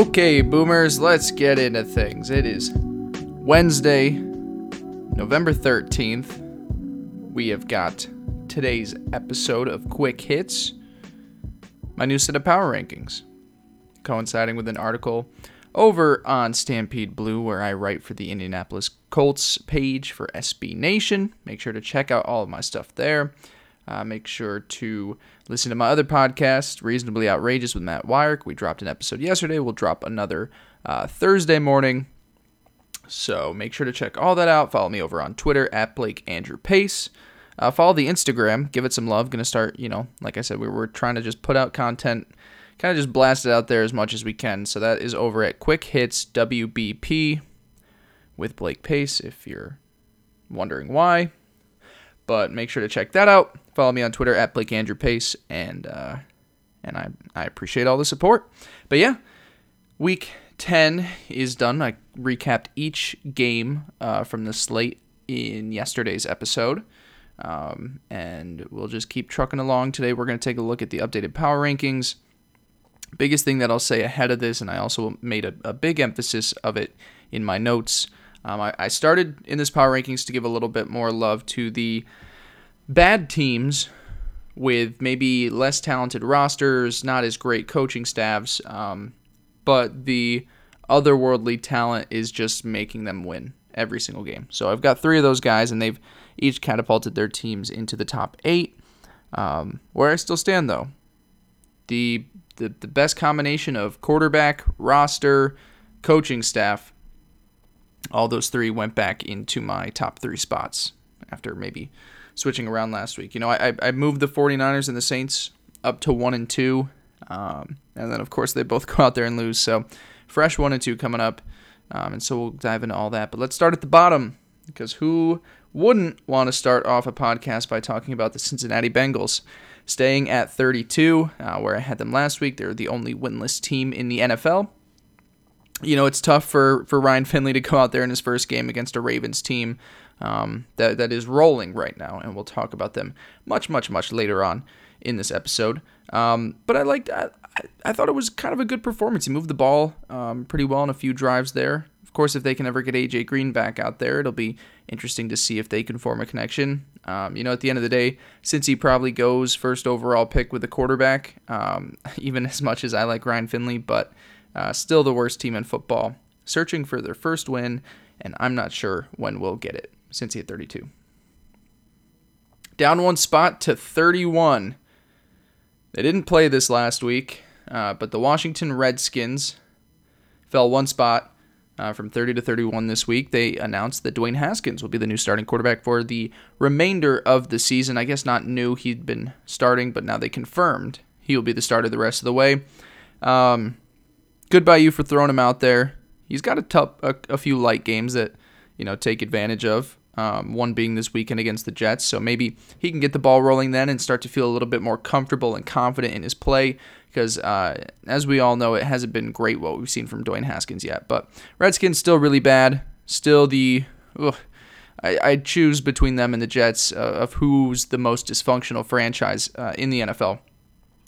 Okay, boomers, let's get into things. It is Wednesday, November 13th. We have got today's episode of Quick Hits, my new set of power rankings, coinciding with an article over on Stampede Blue where I write for the Indianapolis Colts page for SB Nation. Make sure to check out all of my stuff there. Uh, make sure to listen to my other podcast, Reasonably Outrageous with Matt Wyrick. We dropped an episode yesterday. We'll drop another uh, Thursday morning. So make sure to check all that out. Follow me over on Twitter at Blake Andrew Pace. Uh, follow the Instagram. Give it some love. Gonna start, you know, like I said, we were trying to just put out content, kind of just blast it out there as much as we can. So that is over at Quick Hits WBP with Blake Pace. If you're wondering why, but make sure to check that out. Follow me on Twitter at Blake Andrew Pace, and uh, and I I appreciate all the support. But yeah, week ten is done. I recapped each game uh, from the slate in yesterday's episode. Um, and we'll just keep trucking along. Today, we're going to take a look at the updated power rankings. Biggest thing that I'll say ahead of this, and I also made a, a big emphasis of it in my notes, um, I, I started in this power rankings to give a little bit more love to the bad teams with maybe less talented rosters, not as great coaching staffs, um, but the otherworldly talent is just making them win every single game. So I've got three of those guys, and they've each catapulted their teams into the top eight. Um, where I still stand, though, the, the the best combination of quarterback, roster, coaching staff all those three went back into my top three spots after maybe switching around last week. You know, I, I moved the 49ers and the Saints up to one and two. Um, and then, of course, they both go out there and lose. So, fresh one and two coming up. Um, and so we'll dive into all that. But let's start at the bottom because who wouldn't want to start off a podcast by talking about the Cincinnati Bengals? Staying at 32, uh, where I had them last week. They're the only winless team in the NFL you know, it's tough for, for Ryan Finley to go out there in his first game against a Ravens team um, that, that is rolling right now, and we'll talk about them much, much, much later on in this episode. Um, but I liked, I, I thought it was kind of a good performance. He moved the ball um, pretty well in a few drives there. Of course, if they can ever get AJ Green back out there, it'll be interesting to see if they can form a connection. Um, you know, at the end of the day, since he probably goes first overall pick with the quarterback, um, even as much as I like Ryan Finley, but uh, still the worst team in football, searching for their first win, and I'm not sure when we'll get it since he had 32. Down one spot to 31. They didn't play this last week, uh, but the Washington Redskins fell one spot uh, from 30 to 31 this week. They announced that Dwayne Haskins will be the new starting quarterback for the remainder of the season. I guess not new, he'd been starting, but now they confirmed he will be the starter the rest of the way. Um, good by you for throwing him out there. He's got a, tough, a, a few light games that you know take advantage of. Um, one being this weekend against the Jets, so maybe he can get the ball rolling then and start to feel a little bit more comfortable and confident in his play. Because uh, as we all know, it hasn't been great what we've seen from Dwayne Haskins yet. But Redskins still really bad. Still the ugh, I, I choose between them and the Jets uh, of who's the most dysfunctional franchise uh, in the NFL.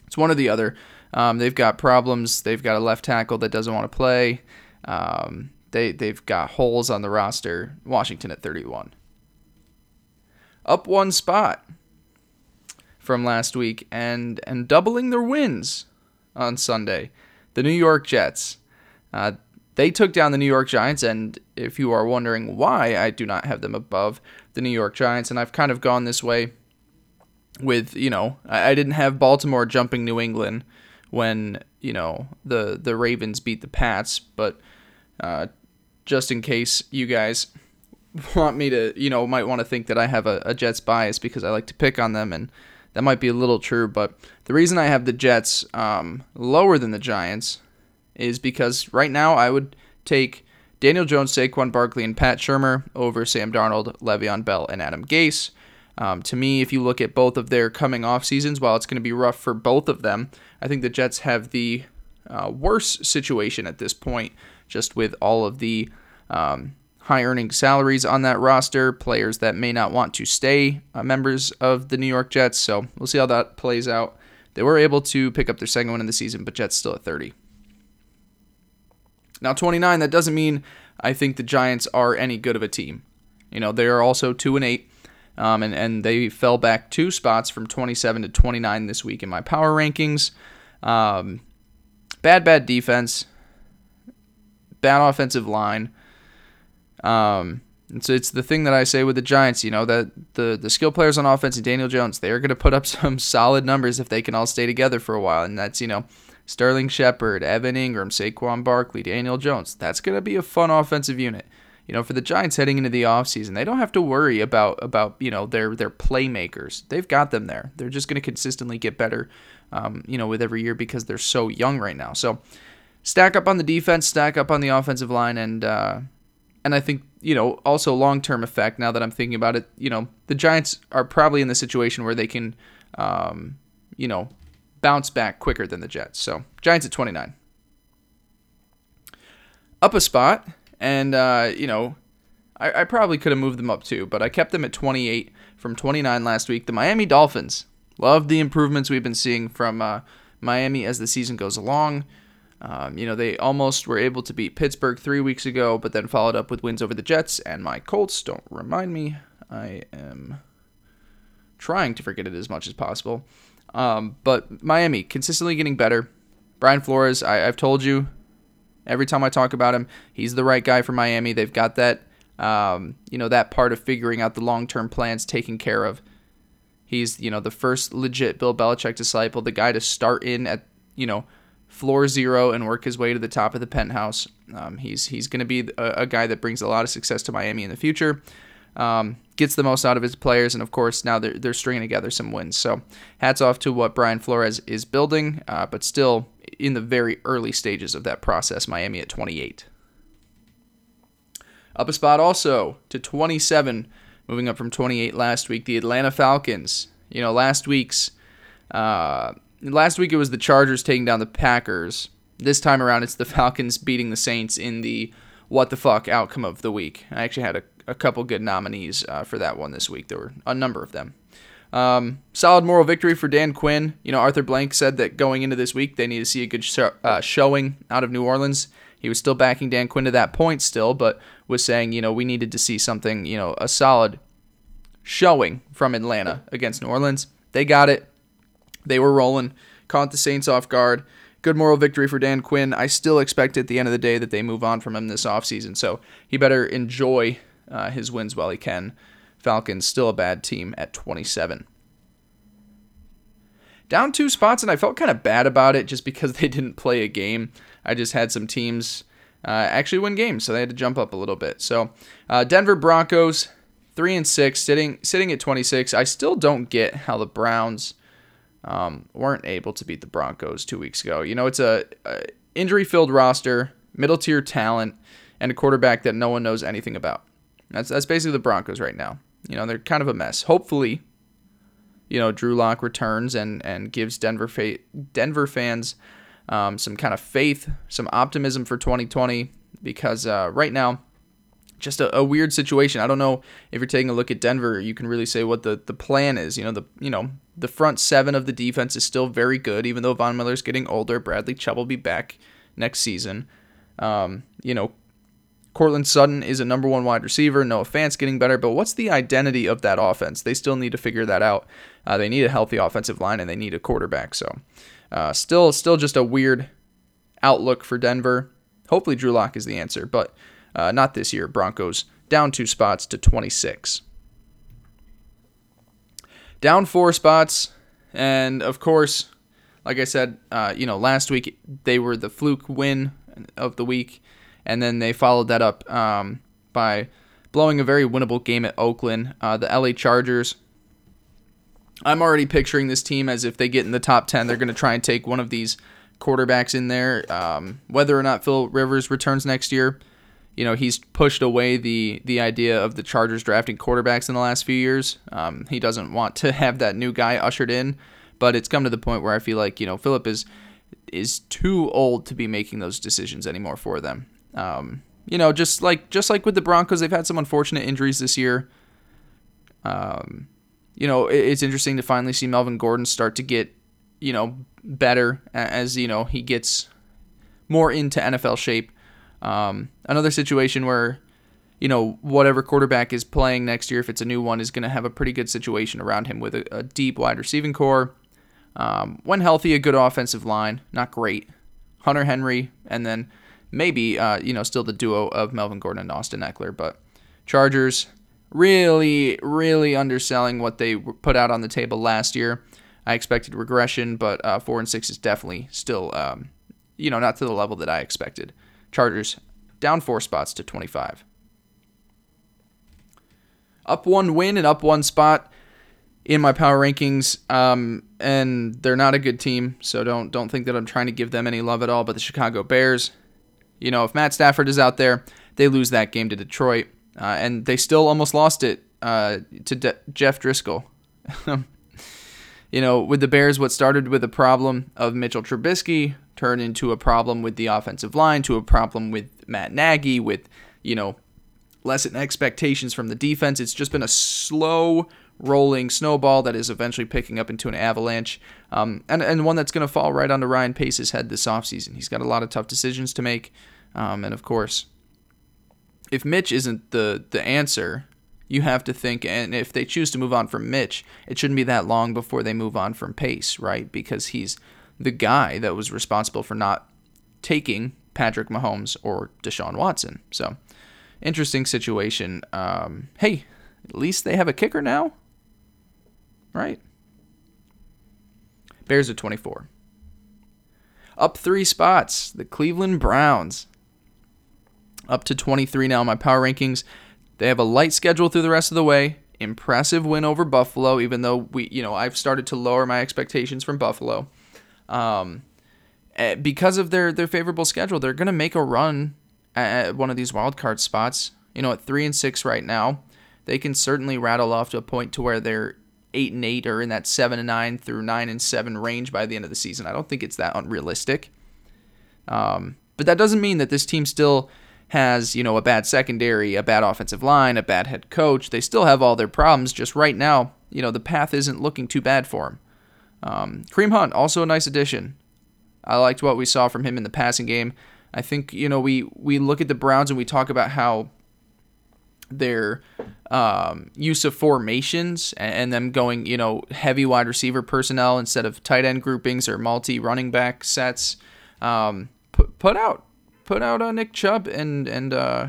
It's one or the other. Um, they've got problems. They've got a left tackle that doesn't want to play. Um, they they've got holes on the roster. Washington at 31, up one spot from last week, and and doubling their wins on Sunday. The New York Jets. Uh, they took down the New York Giants, and if you are wondering why I do not have them above the New York Giants, and I've kind of gone this way with you know I, I didn't have Baltimore jumping New England when you know the the Ravens beat the Pats, but uh, just in case you guys want me to, you know, might want to think that I have a, a, Jets bias because I like to pick on them, and that might be a little true. But the reason I have the Jets um, lower than the Giants is because right now I would take Daniel Jones, Saquon Barkley, and Pat Shurmur over Sam Darnold, Le'Veon Bell, and Adam Gase. Um, to me, if you look at both of their coming off seasons, while it's going to be rough for both of them, I think the Jets have the uh, worse situation at this point, just with all of the um, high earning salaries on that roster, players that may not want to stay uh, members of the New York Jets. So we'll see how that plays out. They were able to pick up their second win of the season, but Jets still at 30. Now, 29, that doesn't mean I think the Giants are any good of a team. You know, they are also 2 and 8. Um, and, and they fell back two spots from 27 to 29 this week in my power rankings. Um, bad, bad defense, bad offensive line. Um, and so it's the thing that I say with the Giants, you know, that the, the skill players on offense and Daniel Jones, they're going to put up some solid numbers if they can all stay together for a while. And that's, you know, Sterling Shepard, Evan Engram, Saquon Barkley, Daniel Jones. That's going to be a fun offensive unit you know, for the Giants heading into the offseason, they don't have to worry about about you know their their playmakers. They've got them there. They're just going to consistently get better, um, you know, with every year because they're so young right now. So stack up on the defense, stack up on the offensive line, and uh, and I think you know also long term effect. Now that I'm thinking about it, you know, the Giants are probably in the situation where they can, um, you know, bounce back quicker than the Jets. So Giants at 29. Up a spot and, uh, you know, I, I probably could have moved them up too, but I kept them at 28 from 29 last week. The Miami Dolphins. Love the improvements we've been seeing from uh, Miami as the season goes along. Um, you know, they almost were able to beat Pittsburgh three weeks ago, but then followed up with wins over the Jets and my Colts. Don't remind me. I am trying to forget it as much as possible. Um, but Miami consistently getting better. Brian Flores, I, have told you Every time I talk about him, he's the right guy for Miami. They've got that, um, you know, that part of figuring out the long-term plans taken care of. He's, you know, the first legit Bill Belichick disciple, the guy to start in at, you know, floor zero and work his way to the top of the penthouse. Um, he's he's going to be a, a, guy that brings a lot of success to Miami in the future. Um, gets the most out of his players, and of course now they're they're stringing together some wins. So hats off to what Brian Flores is building, uh, but still in the very early stages of that process. Miami at 28. Up a spot also to 27, moving up from 28 last week. The Atlanta Falcons. You know, last week's uh, last week it was the Chargers taking down the Packers. This time around, it's the Falcons beating the Saints in the what the fuck outcome of the week. I actually had a, a couple good nominees uh, for that one this week. There were a number of them. Um, solid moral victory for Dan Quinn. You know, Arthur Blank said that going into this week, they need to see a good uh, showing out of New Orleans. He was still backing Dan Quinn to that point still, but was saying, you know, we needed to see something, you know, a solid showing from Atlanta against New Orleans. They got it. They were rolling, caught the Saints off guard. Good moral victory for Dan Quinn. I still expect at the end of the day that they move on from him this offseason, so he better enjoy uh, his wins while he can. Falcons still a bad team at 27. Down two spots, and I felt kind of bad about it just because they didn't play a game. I just had some teams uh, actually win games, so they had to jump up a little bit. So uh, Denver Broncos, three and six, sitting sitting at 26. I still don't get how the Browns um, weren't able to beat the Broncos two weeks ago. You know, it's a, a injury filled roster, middle tier talent, and a quarterback that no one knows anything about. That's that's basically the Broncos right now. You know, they're kind of a mess. Hopefully, you know, Drew Lock returns and and gives Denver fa- Denver fans um, some kind of faith, some optimism for 2020 because uh, right now, just a, a, weird situation. I don't know if you're taking a look at Denver, you can really say what the, the plan is. You know, the you know the front seven of the defense is still very good, even though Von Miller's getting older. Bradley Chubb will be back next season. Um, you know, Courtland Sutton is a number one wide receiver. Noah Fant's getting better, but what's the identity of that offense? They still need to figure that out. Uh, they need a healthy offensive line and they need a quarterback. So, uh, still, still just a weird outlook for Denver. Hopefully, Drew Lock is the answer, but uh, not this year. Broncos down two spots to 26. Down four spots, and of course, like I said, uh, you know, last week they were the fluke win of the week and then they followed that up um, by blowing a very winnable game at Oakland. Uh, the LA Chargers. I'm already picturing this team as if they get in the top 10, they're going to try and take one of these quarterbacks in there. Um, whether or not Phil Rivers returns next year, you know, he's pushed away the the idea of the Chargers drafting quarterbacks in the last few years. Um, he doesn't want to have that new guy ushered in, but it's come to the point where I feel like you know Philip is is too old to be making those decisions anymore for them. Um, you know, just like just like with the Broncos, they've had some unfortunate injuries this year. Um, you know, it, it's interesting to finally see Melvin Gordon start to get, you know, better as you know he gets more into NFL shape. Um, another situation where, you know, whatever quarterback is playing next year, if it's a new one, is going to have a pretty good situation around him with a, a deep wide receiving core. Um, when healthy, a good offensive line, not great. Hunter Henry, and then maybe, uh, you know, still the duo of Melvin Gordon and Austin Ekeler, But Chargers really, really underselling what they put out on the table last year. I expected regression, but uh, four and six is definitely still, um, you know, not to the level that I expected. Chargers down four spots to 25. Up one win and up one spot in my power rankings, um, and they're not a good team, so don't don't think that I'm trying to give them any love at all. But the Chicago Bears, you know, if Matt Stafford is out there, they lose that game to Detroit, uh, and they still almost lost it uh, to De- Jeff Driskel. you know, with the Bears, what started with a problem of Mitchell Trubisky turned into a problem with the offensive line, to a problem with Matt Nagy, with you know lessen expectations from the defense. It's just been a slow rolling snowball that is eventually picking up into an avalanche, um, and, and one that's going to fall right onto Ryan Pace's head this offseason. He's got a lot of tough decisions to make, um, and of course, if Mitch isn't the, the answer, you have to think, and if they choose to move on from Mitch, it shouldn't be that long before they move on from Pace, right? Because he's the guy that was responsible for not taking Patrick Mahomes or Deshaun Watson. So, interesting situation. Um, hey, at least they have a kicker now right? Bears are 24. Up three spots, the Cleveland Browns. Up to 23 now in my power rankings. They have a light schedule through the rest of the way. Impressive win over Buffalo, even though we, you know, I've started to lower my expectations from Buffalo. Um, eh, because of their their favorable schedule, they're gonna make a run at one of these wild card spots. You know, at three and six right now, they can certainly rattle off to a point to where they're eight and eight or in that seven and nine through nine and seven range by the end of the season. I don't think it's that unrealistic. Um, but that doesn't mean that this team still has, you know, a bad secondary, a bad offensive line, a bad head coach. They still have all their problems. Just right now, you know, the path isn't looking too bad for them. Um, Kareem Hunt, also a nice addition. I liked what we saw from him in the passing game. I think, you know, we, we look at the Browns and we talk about how their um, use of formations and them going, you know, heavy wide receiver personnel instead of tight end groupings or multi running back sets. Um, put put out put out uh, Nick Chubb and and uh,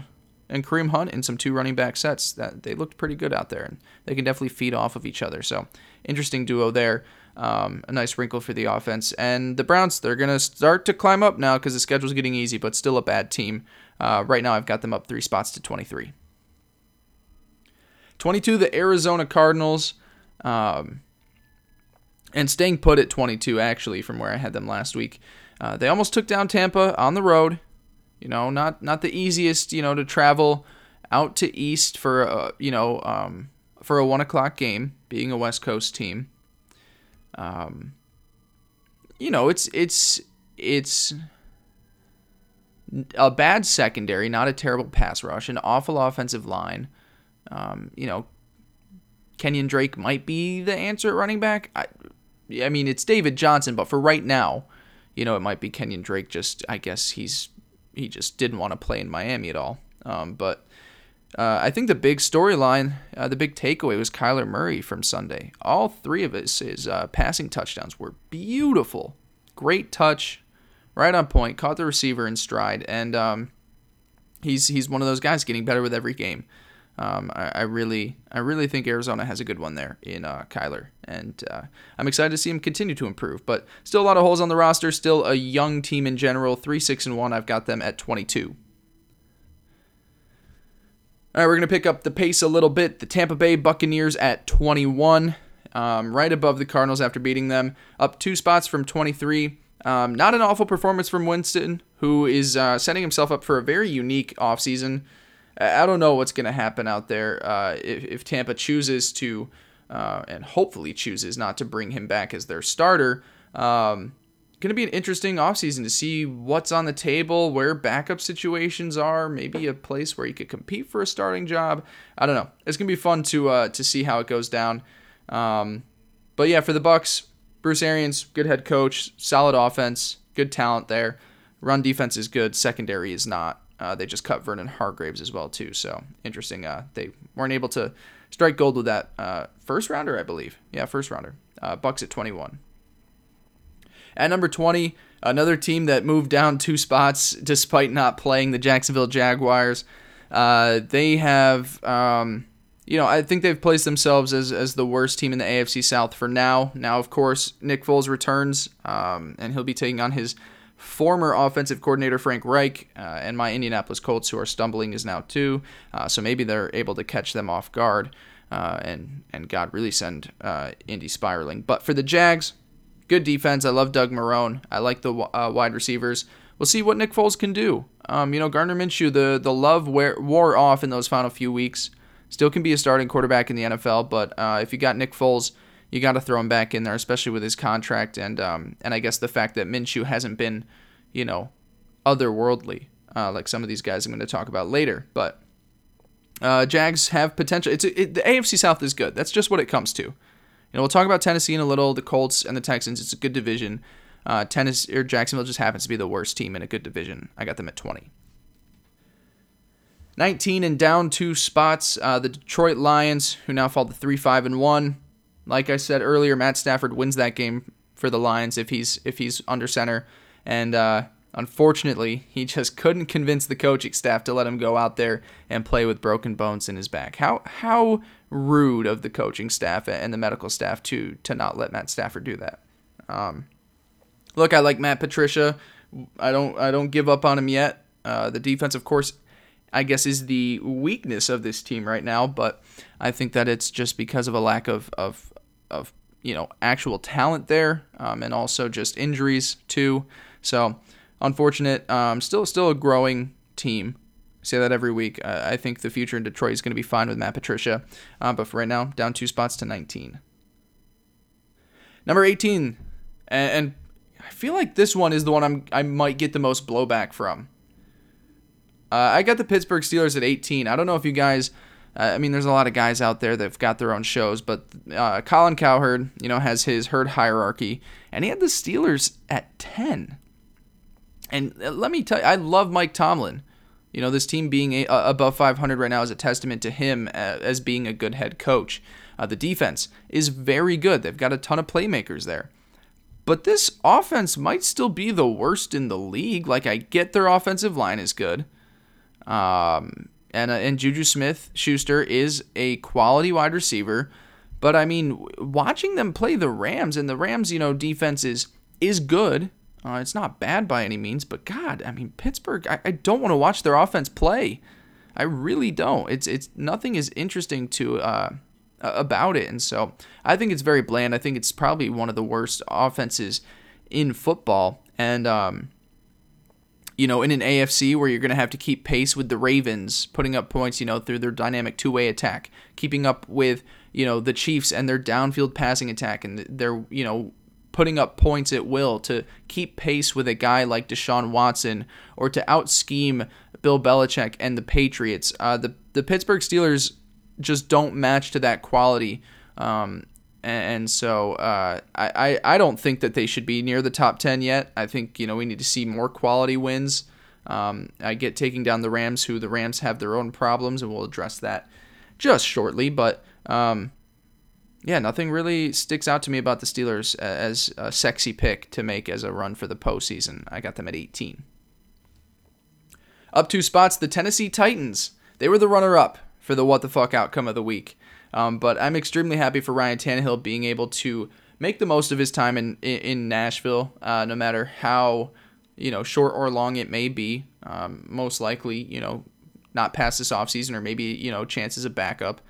and Kareem Hunt in some two running back sets that they looked pretty good out there, and they can definitely feed off of each other. So interesting duo there. Um, a nice wrinkle for the offense. And the Browns, they're to start to climb up now because the schedule's getting easy, but still a bad team. Uh, right now, I've got them up three spots to 23. 22, the Arizona Cardinals. Um, and staying put at 22, actually, from where I had them last week. Uh, they almost took down Tampa on the road. You know, not not the easiest, you know, to travel out to East for a, you know, um, for a one o'clock game, being a West Coast team. Um, you know, it's it's it's a bad secondary, not a terrible pass rush, an awful offensive line. Um, you know, Kenyan Drake might be the answer at running back. I, I mean, it's David Johnson, but for right now, you know, it might be Kenyan Drake. Just, I guess he's he just didn't want to play in Miami at all. Um, but uh, I think the big storyline, uh, the big takeaway was Kyler Murray from Sunday. All three of his his uh, passing touchdowns were beautiful, great touch, right on point, caught the receiver in stride, and um, he's he's one of those guys getting better with every game. Um, I, I, really, I really think Arizona has a good one there in uh, Kyler, and uh, I'm excited to see him continue to improve. But still a lot of holes on the roster. Still a young team in general. Three, six, and one. I've got them at 22. All right, we're gonna pick up the pace a little bit. The Tampa Bay Buccaneers at 21, um, right above the Cardinals after beating them, up two spots from 23. Um, not an awful performance from Winston, who is uh, setting himself up for a very unique offseason. I don't know what's going to happen out there uh, if, if, Tampa chooses to, uh, and hopefully chooses not to bring him back as their starter. Um, going to be an interesting offseason to see what's on the table, where backup situations are, maybe a place where he could compete for a starting job. I don't know. It's going to be fun to uh, to see how it goes down. Um, but yeah, for the Bucks, Bruce Arians, good head coach, solid offense, good talent there. Run defense is good, secondary is not. Uh, they just cut Vernon Hargreaves as well too. So interesting. Uh, they weren't able to strike gold with that uh, first rounder, I believe. Yeah, first rounder. Uh, Bucks at 21. At number 20, another team that moved down two spots despite not playing the Jacksonville Jaguars. Uh, they have, um, you know, I think they've placed themselves as, as the worst team in the AFC South for now. Now, of course, Nick Foles returns, um, and he'll be taking on his former offensive coordinator Frank Reich uh, and my Indianapolis Colts, who are stumbling, is now too. Uh, so maybe they're able to catch them off guard, uh, and and God really send uh, Indy spiraling. But for the Jags, good defense. I love Doug Marrone. I like the uh, wide receivers. We'll see what Nick Foles can do. Um, you know, Gardner Minshew, the the love wear, wore off in those final few weeks. Still can be a starting quarterback in the NFL, but uh, if you got Nick Foles, you got to throw him back in there, especially with his contract and um, and I guess the fact that Minshew hasn't been, you know, otherworldly uh, like some of these guys I'm going to talk about later. But uh, Jags have potential. It's it, the AFC South is good. That's just what it comes to. You know, we'll talk about Tennessee in a little, the Colts and the Texans. It's a good division. Uh, Tennessee or Jacksonville just happens to be the worst team in a good division. I got them at 20. 19 and down two spots. Uh, the Detroit Lions, who now fall to 3 5 and 1. Like I said earlier, Matt Stafford wins that game for the Lions if he's if he's under center. And uh, unfortunately, he just couldn't convince the coaching staff to let him go out there and play with broken bones in his back. How how rude of the coaching staff and the medical staff to to not let Matt Stafford do that. Um, look, I like Matt Patricia. I don't I don't give up on him yet. Uh, the defense, of course, I guess is the weakness of this team right now, but I think that it's just because of a lack of of of you know actual talent there, um, and also just injuries too. So unfortunate. Um, still still a growing team. I say that every week. Uh, I think the future in Detroit is going to be fine with Matt Patricia, uh, but for right now, down two spots to 19. Number 18, and, and I feel like this one is the one I'm I might get the most blowback from. Uh, I got the Pittsburgh Steelers at 18. I don't know if you guys. Uh, I mean, there's a lot of guys out there that've got their own shows, but uh, Colin Cowherd, you know, has his herd hierarchy, and he had the Steelers at 10. And uh, let me tell you, I love Mike Tomlin. You know, this team being a, above 500 right now is a testament to him uh, as being a good head coach. Uh, the defense is very good. They've got a ton of playmakers there. But this offense might still be the worst in the league. Like, I get their offensive line is good. Um, and, uh, and Juju Smith Schuster is a quality wide receiver. But I mean, watching them play the Rams, and the Rams, you know, defense is, is good. Uh, it's not bad by any means, but God, I mean, Pittsburgh, I, I don't want to watch their offense play. I really don't. It's it's nothing is interesting to uh, about it, and so I think it's very bland. I think it's probably one of the worst offenses in football, and um, you know, in an AFC where you're going to have to keep pace with the Ravens, putting up points, you know, through their dynamic two-way attack, keeping up with you know the Chiefs and their downfield passing attack, and their you know putting up points at will to keep pace with a guy like Deshaun Watson or to out scheme Bill Belichick and the Patriots. Uh, the the Pittsburgh Steelers just don't match to that quality. Um, and, so uh, I, I don't think that they should be near the top 10 yet. I think, you know, we need to see more quality wins. Um, I get taking down the Rams, who the Rams have their own problems, and we'll address that just shortly. But um, yeah, nothing really sticks out to me about the Steelers as a sexy pick to make as a run for the postseason. I got them at 18. Up two spots, the Tennessee Titans. They were the runner up for the what the fuck outcome of the week. Um, but I'm extremely happy for Ryan Tannehill being able to make the most of his time in in, Nashville, uh, no matter how you know short or long it may be. Um, most likely, you know, not past this offseason or maybe you know chances of backup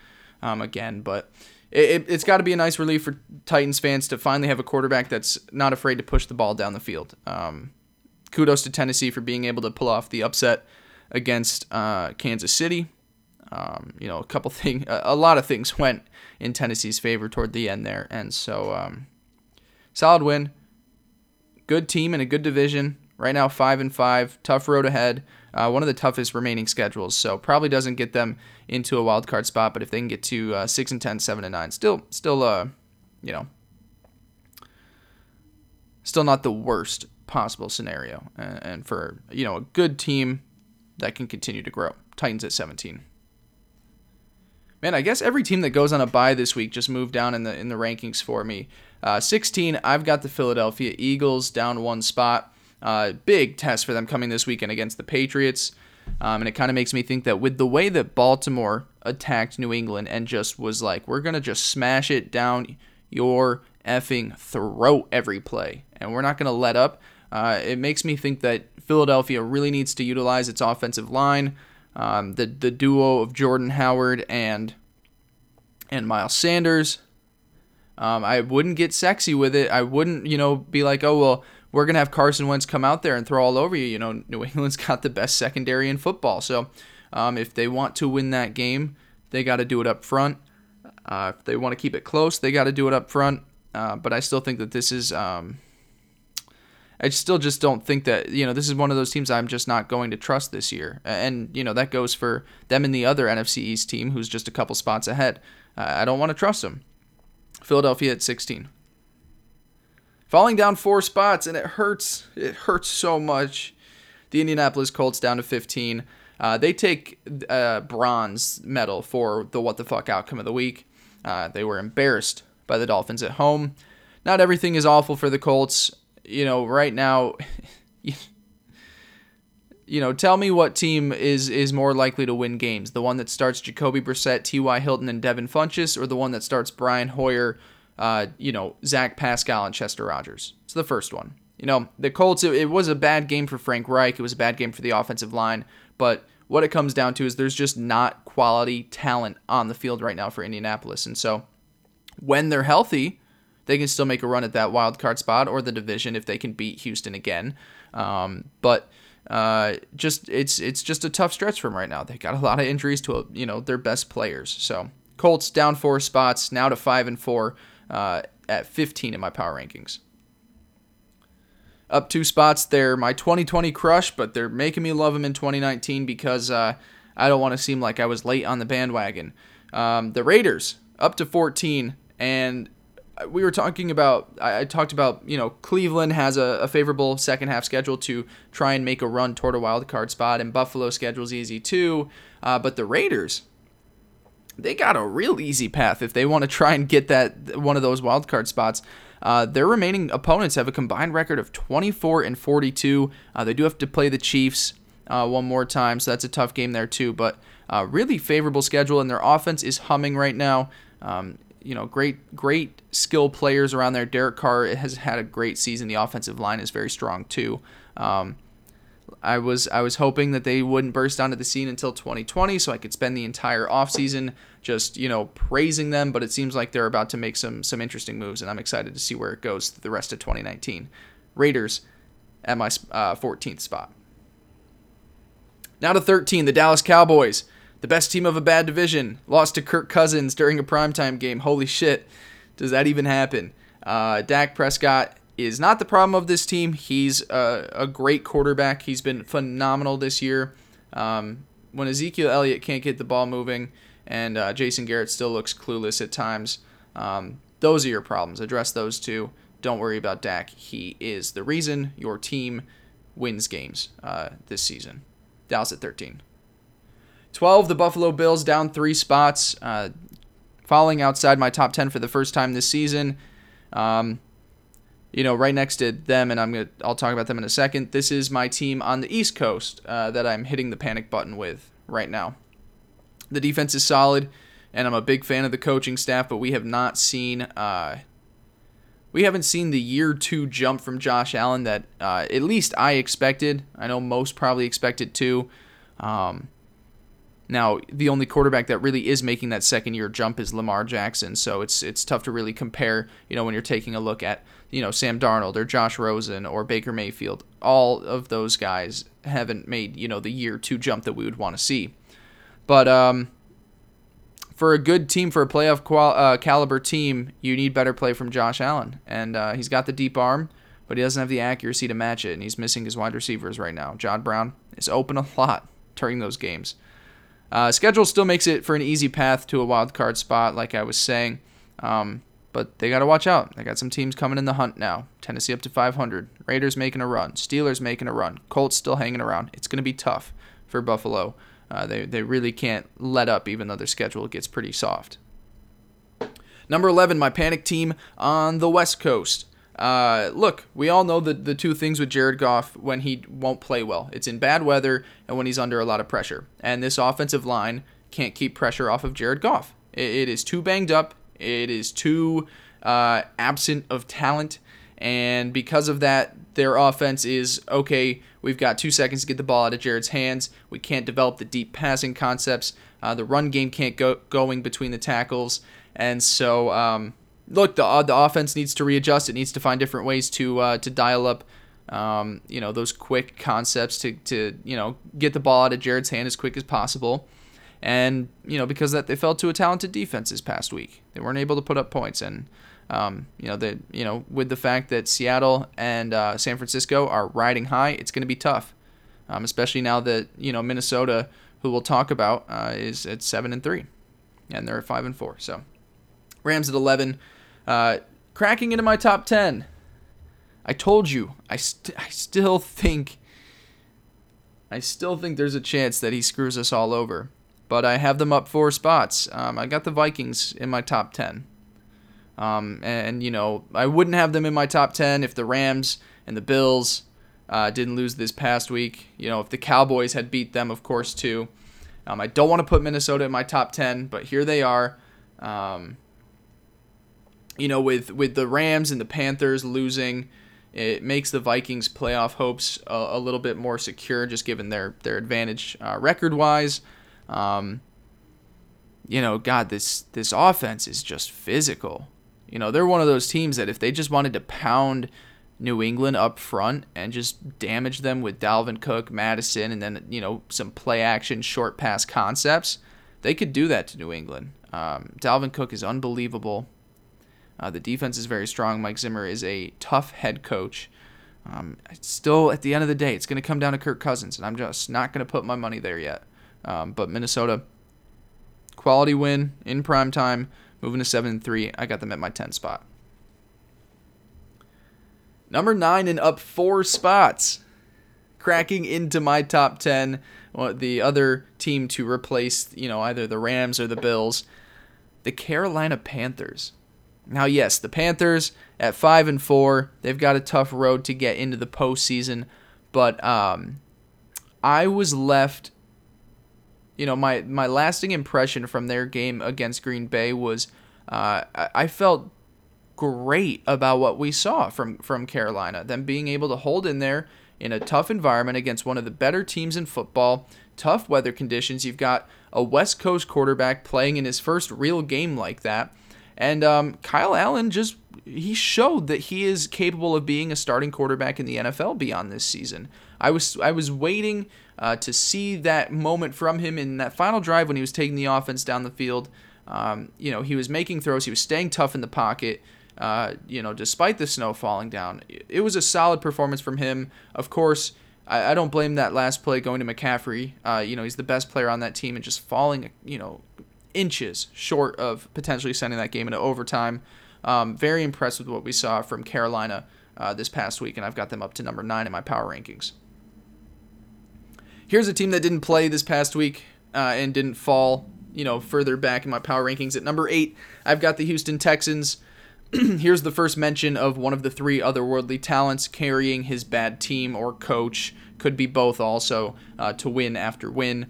um, again, but it, has got to be a nice relief for Titans fans to finally have a quarterback that's not afraid to push the ball down the field. Um, kudos to Tennessee for being able to pull off the upset against uh, Kansas City. Um, you know, a couple things, a lot of things went in Tennessee's favor toward the end there, and so um, solid win. Good team in a good division. Right now, five and five. Tough road ahead. Uh, one of the toughest remaining schedules, so probably doesn't get them into a wild card spot. But if they can get to uh, six and 10, 7 and nine, still, still, uh, you know, still not the worst possible scenario. And, and for you know a good team, that can continue to grow. Titans at 17. Man, I guess every team that goes on a bye this week just moved down in the in the rankings for me. Uh, 16, I've got the Philadelphia Eagles down one spot. Uh, big test for them coming this weekend against the Patriots. Um, and it kind of makes me think that with the way that Baltimore attacked New England and just was like, we're going to just smash it down your effing throat every play, and we're not going to let up, uh, it makes me think that Philadelphia really needs to utilize its offensive line. Um, the the duo of Jordan Howard and and Miles Sanders. Um, I wouldn't get sexy with it. I wouldn't, you know, be like, oh well, we're gonna have Carson Wentz come out there and throw all over you. You know, New England's got the best secondary in football, so um, if they want to win that game, they got to do it up front. Uh, if they want to keep it close, they got to do it up front. Uh, but I still think that this is. Um, I still just don't think that you know this is one of those teams I'm just not going to trust this year, and you know that goes for them and the other NFC East team who's just a couple spots ahead. I don't want to trust them. Philadelphia at 16 falling down four spots, and it hurts. It hurts so much. The Indianapolis Colts down to 15. Uh, they take a uh, bronze medal for the what the fuck outcome of the week. Uh, they were embarrassed by the Dolphins at home. Not everything is awful for the Colts. You know, right now, you know, tell me what team is is more likely to win games: the one that starts Jacoby Brissett, T.Y. Hilton, and Devin Funchess, or the one that starts Brian Hoyer, uh, you know, Zach Pascal and Chester Rogers. It's the first one. You know, the Colts, it, it, was a bad game for Frank Reich. It was a bad game for the offensive line. But what it comes down to is there's just not quality talent on the field right now for Indianapolis. And so when they're healthy, they can still make a run at that wild card spot or the division if they can beat Houston again. Um, but uh, just it's it's just a tough stretch for them right now. They got a lot of injuries to you know their best players. So Colts down four spots now to five and four uh, at 15 in my power rankings. Up two spots, they're my 2020 crush, but they're making me love them in 2019 because uh, I don't want to seem like I was late on the bandwagon. Um, the Raiders up to 14, and we were talking about I, talked about you know Cleveland has a, a, favorable second half schedule to try and make a run toward a wild card spot, and Buffalo schedule's easy too. Uh, but the Raiders, they got a real easy path if they want to try and get that one of those wild card spots. Uh, their remaining opponents have a combined record of 24 and 42. Uh, they do have to play the Chiefs uh, one more time, so that's a tough game there too. But uh, really favorable schedule, and their offense is humming right now. Um, you know, great, great skill players around there. Derek Carr has had a great season. The offensive line is very strong too. Um, I was I was hoping that they wouldn't burst onto the scene until 2020, so I could spend the entire offseason just you know praising them. But it seems like they're about to make some some interesting moves, and I'm excited to see where it goes the rest of 2019. Raiders at my uh, 14th spot. Now to 13, the Dallas Cowboys, the best team of a bad division, lost to Kirk Cousins during a primetime game. Holy shit, does that even happen? Uh, Dak Prescott is not the problem of this team. He's a, a great quarterback. He's been phenomenal this year. Um, when Ezekiel Elliott can't get the ball moving and uh, Jason Garrett still looks clueless at times, um, those are your problems. Address those two. Don't worry about Dak. He is the reason your team wins games uh, this season. Dallas at 13. 12, the Buffalo Bills down three spots, uh, falling outside my top 10 for the first time this season. Um, you know, right next to them, and I'm gonna I'll talk about them in a second. This is my team on the East Coast uh, that I'm hitting the panic button with right now. The defense is solid, and I'm a big fan of the coaching staff, but we have not seen uh, we haven't seen the year two jump from Josh Allen that uh, at least I expected. I know most probably expected too. Um, now, the only quarterback that really is making that second year jump is Lamar Jackson, so it's it's tough to really compare, you know, when you're taking a look at, you know, Sam Darnold or Josh Rosen or Baker Mayfield. All of those guys haven't made, you know, the year 2 jump that we would want to see. But um for a good team, for a playoff qual- uh, caliber team, you need better play from Josh Allen, and uh, he's got the deep arm, but he doesn't have the accuracy to match it, and he's missing his wide receivers right now. John Brown is open a lot during those games. Uh, schedule still makes it for an easy path to a wild card spot, like I was saying. Um, but they got to watch out. They got some teams coming in the hunt now. Tennessee up to 500. Raiders making a run. Steelers making a run. Colts still hanging around. It's going to be tough for Buffalo. Uh, they they really can't let up, even though their schedule gets pretty soft. Number 11, my panic team on the West Coast. Uh, look, we all know the, the two things with Jared Goff when he won't play well. It's in bad weather and when he's under a lot of pressure. And this offensive line can't keep pressure off of Jared Goff. it, it is too banged up. It is too uh, absent of talent. And because of that, their offense is okay. We've got two seconds to get the ball out of Jared's hands. We can't develop the deep passing concepts. Uh, the run game can't go going between the tackles. And so, um, look, the uh, the offense needs to readjust. It needs to find different ways to uh, to dial up, um, you know, those quick concepts to to you know get the ball out of Jared's hand as quick as possible. And you know, because that they fell to a talented defense this past week, they weren't able to put up points. And um, you know, that you know, with the fact that Seattle and uh, San Francisco are riding high, it's going to be tough, um, especially now that you know Minnesota, who we'll talk about, uh, is at seven and three, and they're at five and four. So. Rams at 11. Uh, cracking into my top 10. I told you, I, st- I still think. I still think there's a chance that he screws us all over. But I have them up four spots. Um, I got the Vikings in my top 10. Um, and, you know, I wouldn't have them in my top 10 if the Rams and the Bills uh, didn't lose this past week. You know, if the Cowboys had beat them, of course, too. Um, I don't want to put Minnesota in my top 10, but here they are. Um, you know, with with the Rams and the Panthers losing, it makes the Vikings playoff hopes a, a little bit more secure, just given their their advantage uh, record wise. Um, you know, God, this this offense is just physical. You know, they're one of those teams that if they just wanted to pound New England up front and just damage them with Dalvin Cook, Mattison, and then you know some play action short pass concepts, they could do that to New England. Um, Dalvin Cook is unbelievable. Uh, the defense is very strong. Mike Zimmer is a tough head coach. Um, still, at the end of the day, it's going to come down to Kirk Cousins, and I'm just not going to put my money there yet. Um, but Minnesota, quality win in prime time, moving to seven and three. I got them at my ten spot. Number nine and up four spots, cracking into my top ten. Well, the other team to replace, you know, either the Rams or the Bills, the Carolina Panthers. Now, yes, the Panthers at five and four, they've got a tough road to get into the postseason, but um, I was left. You know, my my lasting impression from their game against Green Bay was uh, I felt great about what we saw from from Carolina. Them being able to hold in there in a tough environment against one of the better teams in football, tough weather conditions. You've got a West Coast quarterback playing in his first real game like that. And um, Kyle Allen just he showed that he is capable of being a starting quarterback in the NFL beyond this season. I was I was waiting uh, to see that moment from him in that final drive when he was taking the offense down the field. Um, you know, he was making throws, he was staying tough in the pocket. Uh, you know, despite the snow falling down, it was a solid performance from him. Of course, I, I don't blame that last play going to McCaffrey. Uh, you know, he's the best player on that team and just falling, you know, inches short of potentially sending that game into overtime. Um, very impressed with what we saw from Carolina uh, this past week, and I've got them up to number nine in my power rankings. Here's a team that didn't play this past week uh, and didn't fall, you know, further back in my power rankings. At number eight, I've got the Houston Texans. Here's the first mention of one of the three otherworldly talents carrying his bad team or coach. Could be both also uh, to win after win.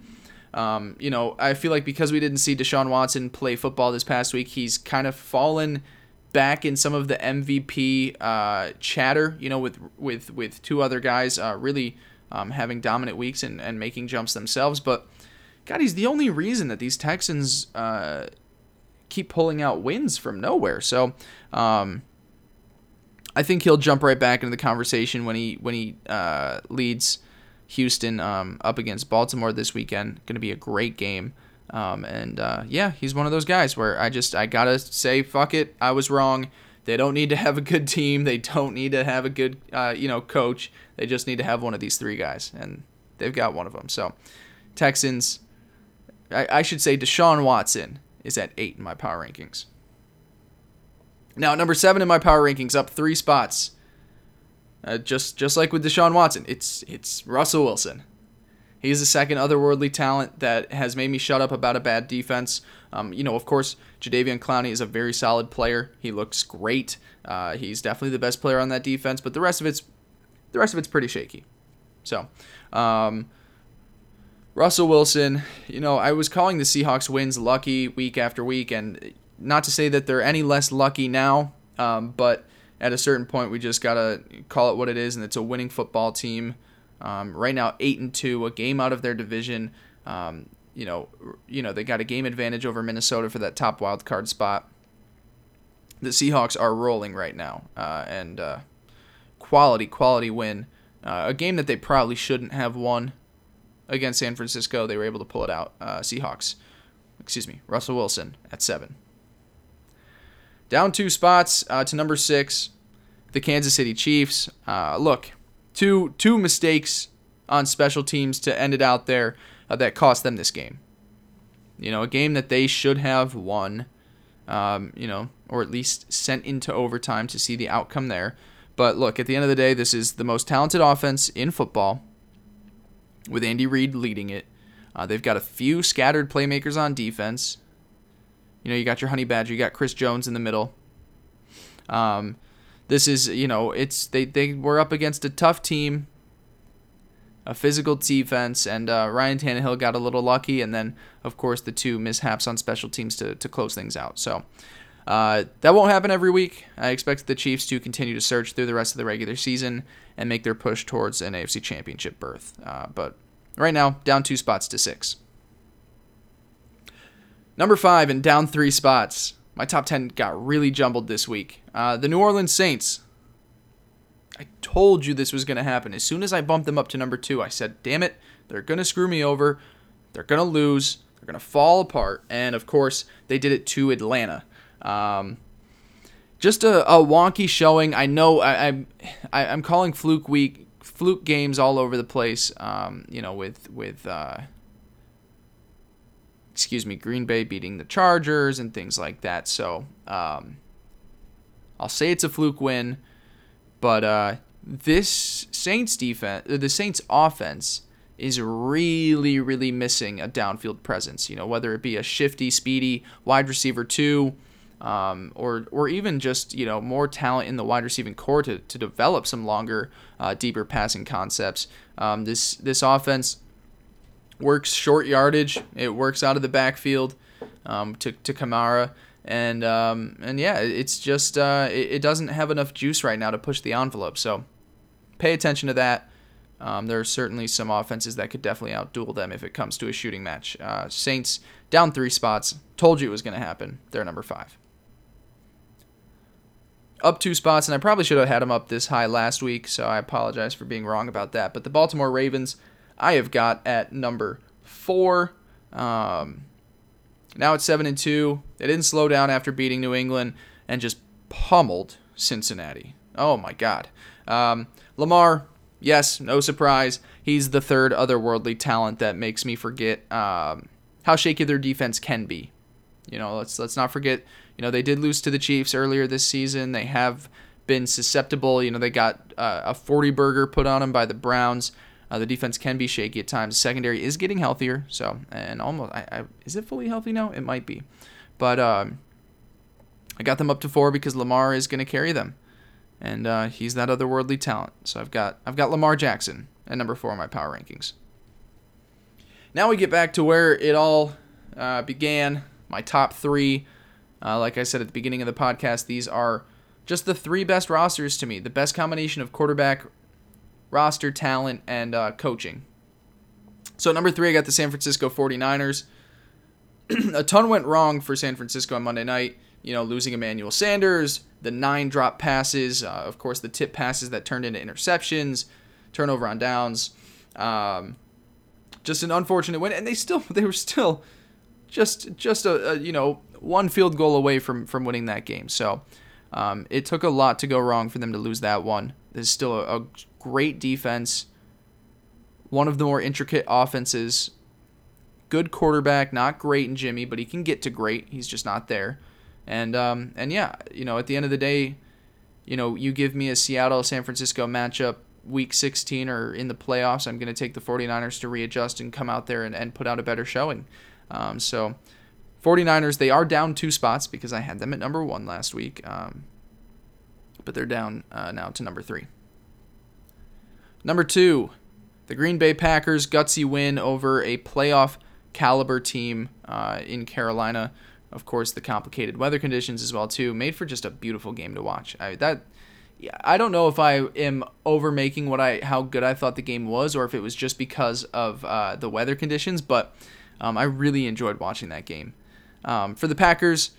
Um, you know, I feel like because we didn't see Deshaun Watson play football this past week, he's kind of fallen back in some of the MVP uh, chatter. You know, with with with two other guys uh, really um, having dominant weeks and, and making jumps themselves. But God, he's the only reason that these Texans uh, keep pulling out wins from nowhere. So. Um, I think he'll jump right back into the conversation when he when he uh, leads Houston um, up against Baltimore this weekend. Going to be a great game. Um, and uh, yeah, he's one of those guys where I just I gotta say fuck it, I was wrong. They don't need to have a good team. They don't need to have a good uh, you know coach. They just need to have one of these three guys, and they've got one of them. So Texans, I, I should say Deshaun Watson is at eight in my power rankings. Now number seven in my power rankings, up three spots. Uh, just just like with Deshaun Watson, it's it's Russell Wilson. He's the second otherworldly talent that has made me shut up about a bad defense. Um, you know, of course, Jadeveon Clowney is a very solid player. He looks great. Uh, he's definitely the best player on that defense, but the rest of it's the rest of it's pretty shaky. So, um, Russell Wilson, you know, I was calling the Seahawks wins lucky week after week, and not to say that they're any less lucky now, um, but at a certain point, we just gotta call it what it is, and it's a winning football team. Um, right now, eight and two, a game out of their division. Um, you know, you know they got a game advantage over Minnesota for that top wild card spot. The Seahawks are rolling right now, uh, and uh, quality, quality win. Uh, a game that they probably shouldn't have won against San Francisco. They were able to pull it out. Uh, Seahawks, excuse me, Russell Wilson at seven. Down two spots uh, to number six, the Kansas City Chiefs. Uh, look, two two mistakes on special teams to end it out there uh, that cost them this game. You know, a game that they should have won. Um, you know, or at least sent into overtime to see the outcome there. But look, at the end of the day, this is the most talented offense in football with Andy Reid leading it. Uh, they've got a few scattered playmakers on defense. You know, you got your Honey Badger, you got Chris Jones in the middle. Um, this is, you know, it's they they were up against a tough team, a physical defense, and uh, Ryan Tannehill got a little lucky, and then of course the two mishaps on special teams to to close things out. So. Uh, that won't happen every week. I expect the Chiefs to continue to surge through the rest of the regular season and make their push towards an AFC Championship berth. Uh, but right now, down two spots to six. Number five and down three spots. My top 10 got really jumbled this week. Uh, the New Orleans Saints. I told you this was going to happen. As soon as I bumped them up to number two, I said, damn it, they're going to screw me over. They're going to lose. They're going to fall apart. And of course, they did it to Atlanta. Um, just a, a, wonky showing. I know I, I, I, am calling fluke week, fluke games all over the place. Um, you know, with with uh, excuse me, Green Bay beating the Chargers and things like that. So um, I'll say it's a fluke win, but uh, this Saints defense, the Saints offense is really, really missing a downfield presence. You know, whether it be a shifty, speedy wide receiver two, um, or or even just you know more talent in the wide receiving core to, to develop some longer, uh, deeper passing concepts. Um, this this offense works short yardage. It works out of the backfield um, to to Kamara, and um, and yeah, it's just uh, it, it, doesn't have enough juice right now to push the envelope. So pay attention to that. Um, there are certainly some offenses that could definitely outduel them if it comes to a shooting match. Uh, Saints down three spots. Told you it was going to happen. They're number five. Up two spots, and I probably should have had them up this high last week, so I apologize for being wrong about that. But the Baltimore Ravens I have got at number four. Um, now it's seven and two. They didn't slow down after beating New England and just pummeled Cincinnati. Oh my God. Um, Lamar, yes, no surprise. He's the third otherworldly talent that makes me forget um, how shaky their defense can be. You know, let's let's not forget. You know, they did lose to the Chiefs earlier this season. They have been susceptible. You know, they got uh, a 40 burger put on them by the Browns. Uh, the defense can be shaky at times. Secondary is getting healthier, so and almost I, I, is it fully healthy now? It might be, but um, I got them up to four because Lamar is going to carry them, and uh, he's that otherworldly talent. So I've got I've got Lamar Jackson at number four in my power rankings. Now we get back to where it all uh, began. My top three, uh, like I said at the beginning of the podcast, these are just the three best rosters to me. The best combination of quarterback, roster talent, and uh, coaching. So number three, I got the San Francisco 49ers. a ton went wrong for San Francisco on Monday night. You know, losing Emmanuel Sanders, the nine drop passes, uh, of course, the tip passes that turned into interceptions, turnover on downs. Um, just an unfortunate win, and they still they were still just just a, a, you know one field goal away from from winning that game. So um, it took a lot to go wrong for them to lose that one. There's still a, a great defense, one of the more intricate offenses. Good quarterback, not great in Jimmy, but he can get to great. He's just not there. And um, and yeah, you know, at the end of the day, you know, you give me a Seattle San Francisco matchup, week 16 or in the playoffs, I'm going to take the 49ers to readjust and come out there and, and put out a better showing. Um, so, 49ers, they are down two spots because I had them at number one last week, um, but they're down uh, now to number three. Number two, the Green Bay Packers gutsy win over a playoff caliber team uh, in Carolina. Of course, the complicated weather conditions as well too made for just a beautiful game to watch. I, that I don't know if I am over making what I how good I thought the game was, or if it was just because of uh, the weather conditions. But um, I really enjoyed watching that game. Um, for the Packers,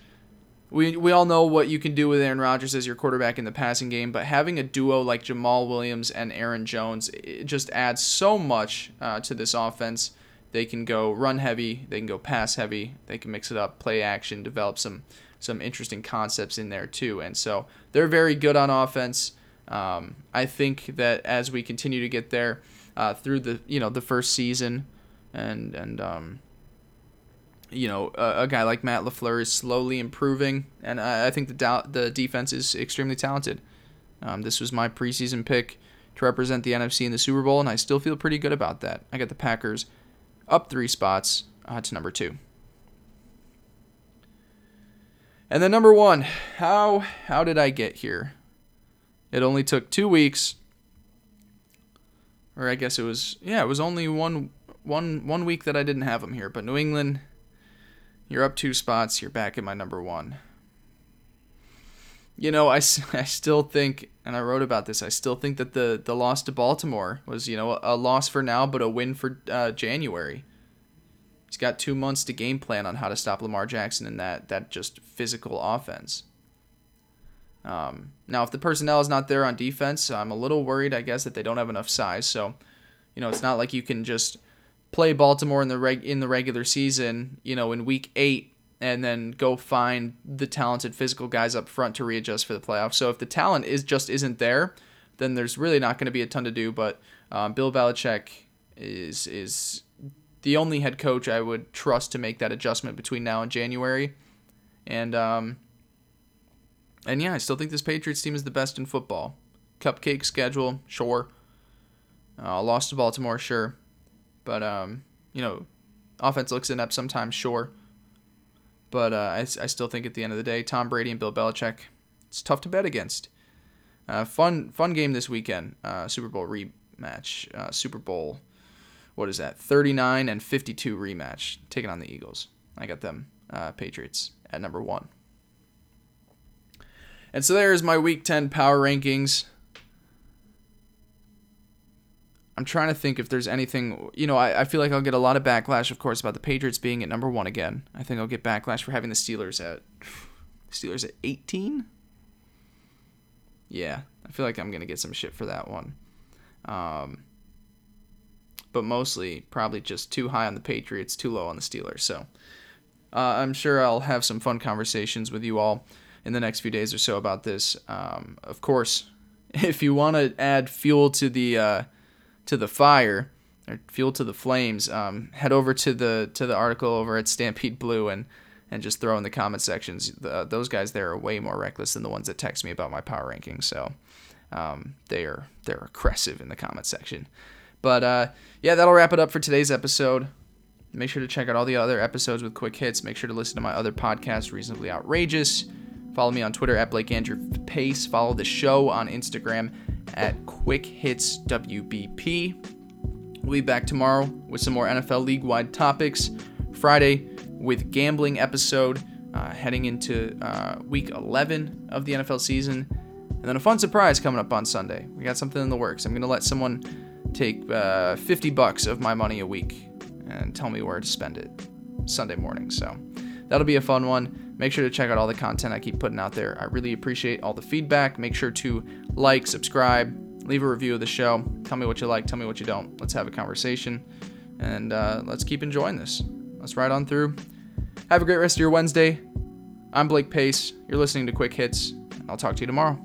we we all know what you can do with Aaron Rodgers as your quarterback in the passing game, but having a duo like Jamaal Williams and Aaron Jones it just adds so much uh, to this offense. They can go run heavy, they can go pass heavy, they can mix it up, play action, develop some some interesting concepts in there too. And so they're very good on offense. Um, I think that as we continue to get there uh, through the you know the first season, and and um, you know a, a, guy like Matt Lafleur is slowly improving, and I, I think the the defense is extremely talented. Um, this was my preseason pick to represent the NFC in the Super Bowl, and I still feel pretty good about that. I got the Packers up three spots uh, to number two. And then number one, how how did I get here? It only took two weeks, or I guess it was yeah, it was only one one one week that I didn't have them here. But New England, you're up two spots. You're back at my number one. You know, I, I still think, and I wrote about this. I still think that the the loss to Baltimore was you know a loss for now, but a win for uh, January. He's got two months to game plan on how to stop Lamar Jackson in that that just physical offense. Um, now, if the personnel is not there on defense, I'm a little worried. I guess that they don't have enough size. So, you know, it's not like you can just play Baltimore in the reg in the regular season. You know, in week eight, and then go find the talented physical guys up front to readjust for the playoffs. So if the talent is just isn't there, then there's really not going to be a ton to do. But um, Bill Belichick is is the only head coach I would trust to make that adjustment between now and January. And um, and yeah, I still think this Patriots team is the best in football. Cupcake schedule, sure. Uh, lost to Baltimore, sure. But um, you know, offense looks inept sometimes, sure. But uh, I, I still think at the end of the day, Tom Brady and Bill Belichick, it's tough to bet against. Uh, fun fun game this weekend. Uh, Super Bowl rematch. Uh, Super Bowl what is that? 39 and 52 rematch taking on the Eagles. I got them uh, Patriots at number one. And so there's my Week 10 power rankings. I'm trying to think if there's anything, you know, I, I feel like I'll get a lot of backlash, of course, about the Patriots being at number one again. I think I'll get backlash for having the Steelers at Steelers at 18. Yeah, I feel like I'm gonna get some shit for that one. Um, but mostly probably just too high on the Patriots, too low on the Steelers. So uh, I'm sure I'll have some fun conversations with you all in the next few days or so about this. Um, of course, if you want to add fuel to the uh, to the fire or fuel to the flames, um, head over to the to the article over at Stampede Blue and and just throw in the comment sections. The, those guys there are way more reckless than the ones that text me about my power rankings. So um, they are they're aggressive in the comment section. But uh, yeah, that'll wrap it up for today's episode. Make sure to check out all the other episodes with quick hits. Make sure to listen to my other podcast, Reasonably Outrageous. Follow me on Twitter at Blake Andrew Pace. Follow the show on Instagram at Quick Hits WBP. We'll be back tomorrow with some more NFL league wide topics. Friday with gambling episode, uh, heading into uh, week 11 of the NFL season. And then a fun surprise coming up on Sunday. We got something in the works. I'm going to let someone take uh, 50 bucks of my money a week and tell me where to spend it Sunday morning. So that'll be a fun one. Make sure to check out all the content I keep putting out there. I really appreciate all the feedback. Make sure to like, subscribe, leave a review of the show. Tell me what you like, tell me what you don't. Let's have a conversation and uh, let's keep enjoying this. Let's ride on through. Have a great rest of your Wednesday. I'm Blake Pace. You're listening to Quick Hits. I'll talk to you tomorrow.